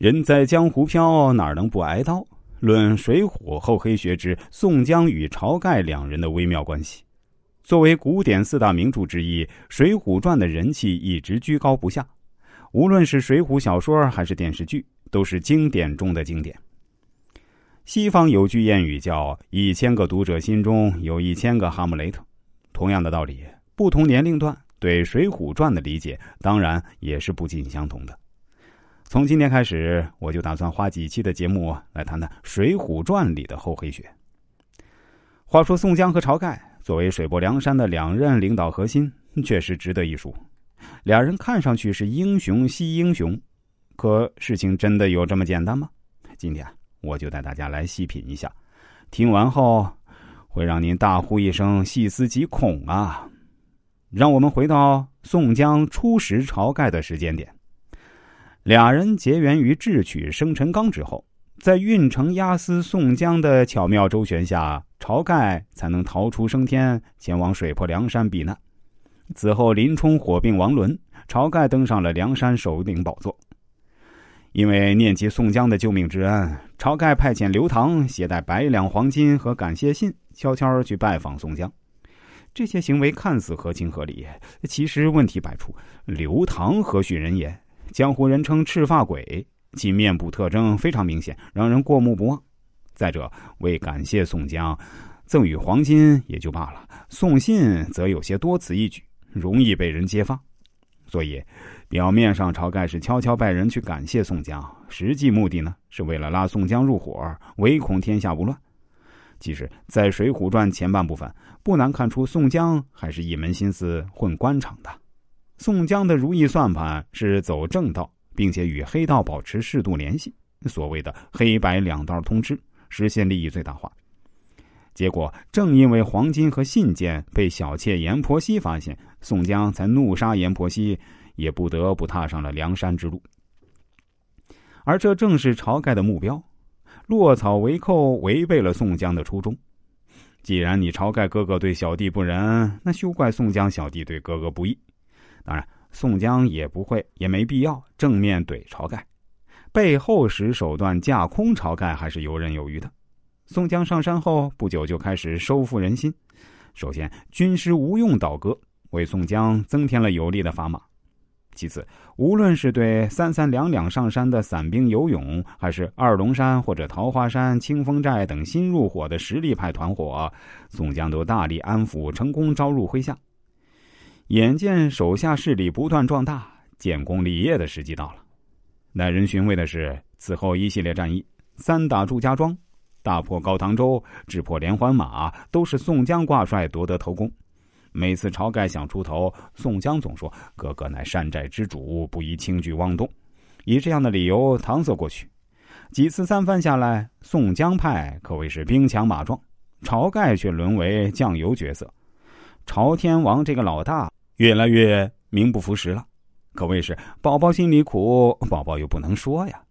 人在江湖飘，哪能不挨刀？论《水浒》厚黑学之宋江与晁盖两人的微妙关系。作为古典四大名著之一，《水浒传》的人气一直居高不下。无论是水浒小说还是电视剧，都是经典中的经典。西方有句谚语叫“一千个读者心中有一千个哈姆雷特”。同样的道理，不同年龄段对《水浒传》的理解，当然也是不尽相同的。从今天开始，我就打算花几期的节目来谈谈《水浒传》里的厚黑学。话说宋江和晁盖作为水泊梁山的两任领导核心，确实值得一说。俩人看上去是英雄惜英雄，可事情真的有这么简单吗？今天我就带大家来细品一下，听完后会让您大呼一声“细思极恐”啊！让我们回到宋江初识晁盖的时间点。俩人结缘于智取生辰纲之后，在运城押司宋江的巧妙周旋下，晁盖才能逃出升天，前往水泊梁山避难。此后，林冲火并王伦，晁盖登上了梁山首领宝座。因为念及宋江的救命之恩，晁盖派遣刘唐携带百两黄金和感谢信，悄悄去拜访宋江。这些行为看似合情合理，其实问题百出。刘唐何许人也？江湖人称赤发鬼，其面部特征非常明显，让人过目不忘。再者，为感谢宋江，赠予黄金也就罢了，送信则有些多此一举，容易被人揭发。所以，表面上晁盖是悄悄派人去感谢宋江，实际目的呢，是为了拉宋江入伙，唯恐天下不乱。其实，在《水浒传》前半部分，不难看出宋江还是一门心思混官场的。宋江的如意算盘是走正道，并且与黑道保持适度联系，所谓的黑白两道通吃，实现利益最大化。结果正因为黄金和信件被小妾阎婆惜发现，宋江才怒杀阎婆惜，也不得不踏上了梁山之路。而这正是晁盖的目标，落草为寇，违背了宋江的初衷。既然你晁盖哥哥对小弟不仁，那休怪宋江小弟对哥哥不义。当然，宋江也不会，也没必要正面怼晁盖，背后使手段架空晁盖还是游刃有余的。宋江上山后不久就开始收复人心，首先军师吴用倒戈，为宋江增添了有力的砝码；其次，无论是对三三两两上山的散兵游勇，还是二龙山或者桃花山、清风寨等新入伙的实力派团伙，宋江都大力安抚，成功招入麾下。眼见手下势力不断壮大，建功立业的时机到了。耐人寻味的是，此后一系列战役，三打祝家庄、大破高唐州、制破连环马，都是宋江挂帅夺得头功。每次晁盖想出头，宋江总说：“哥哥乃山寨之主，不宜轻举妄动。”以这样的理由搪塞过去。几次三番下来，宋江派可谓是兵强马壮，晁盖却沦为酱油角色。朝天王这个老大。越来越名不符实了，可谓是宝宝心里苦，宝宝又不能说呀。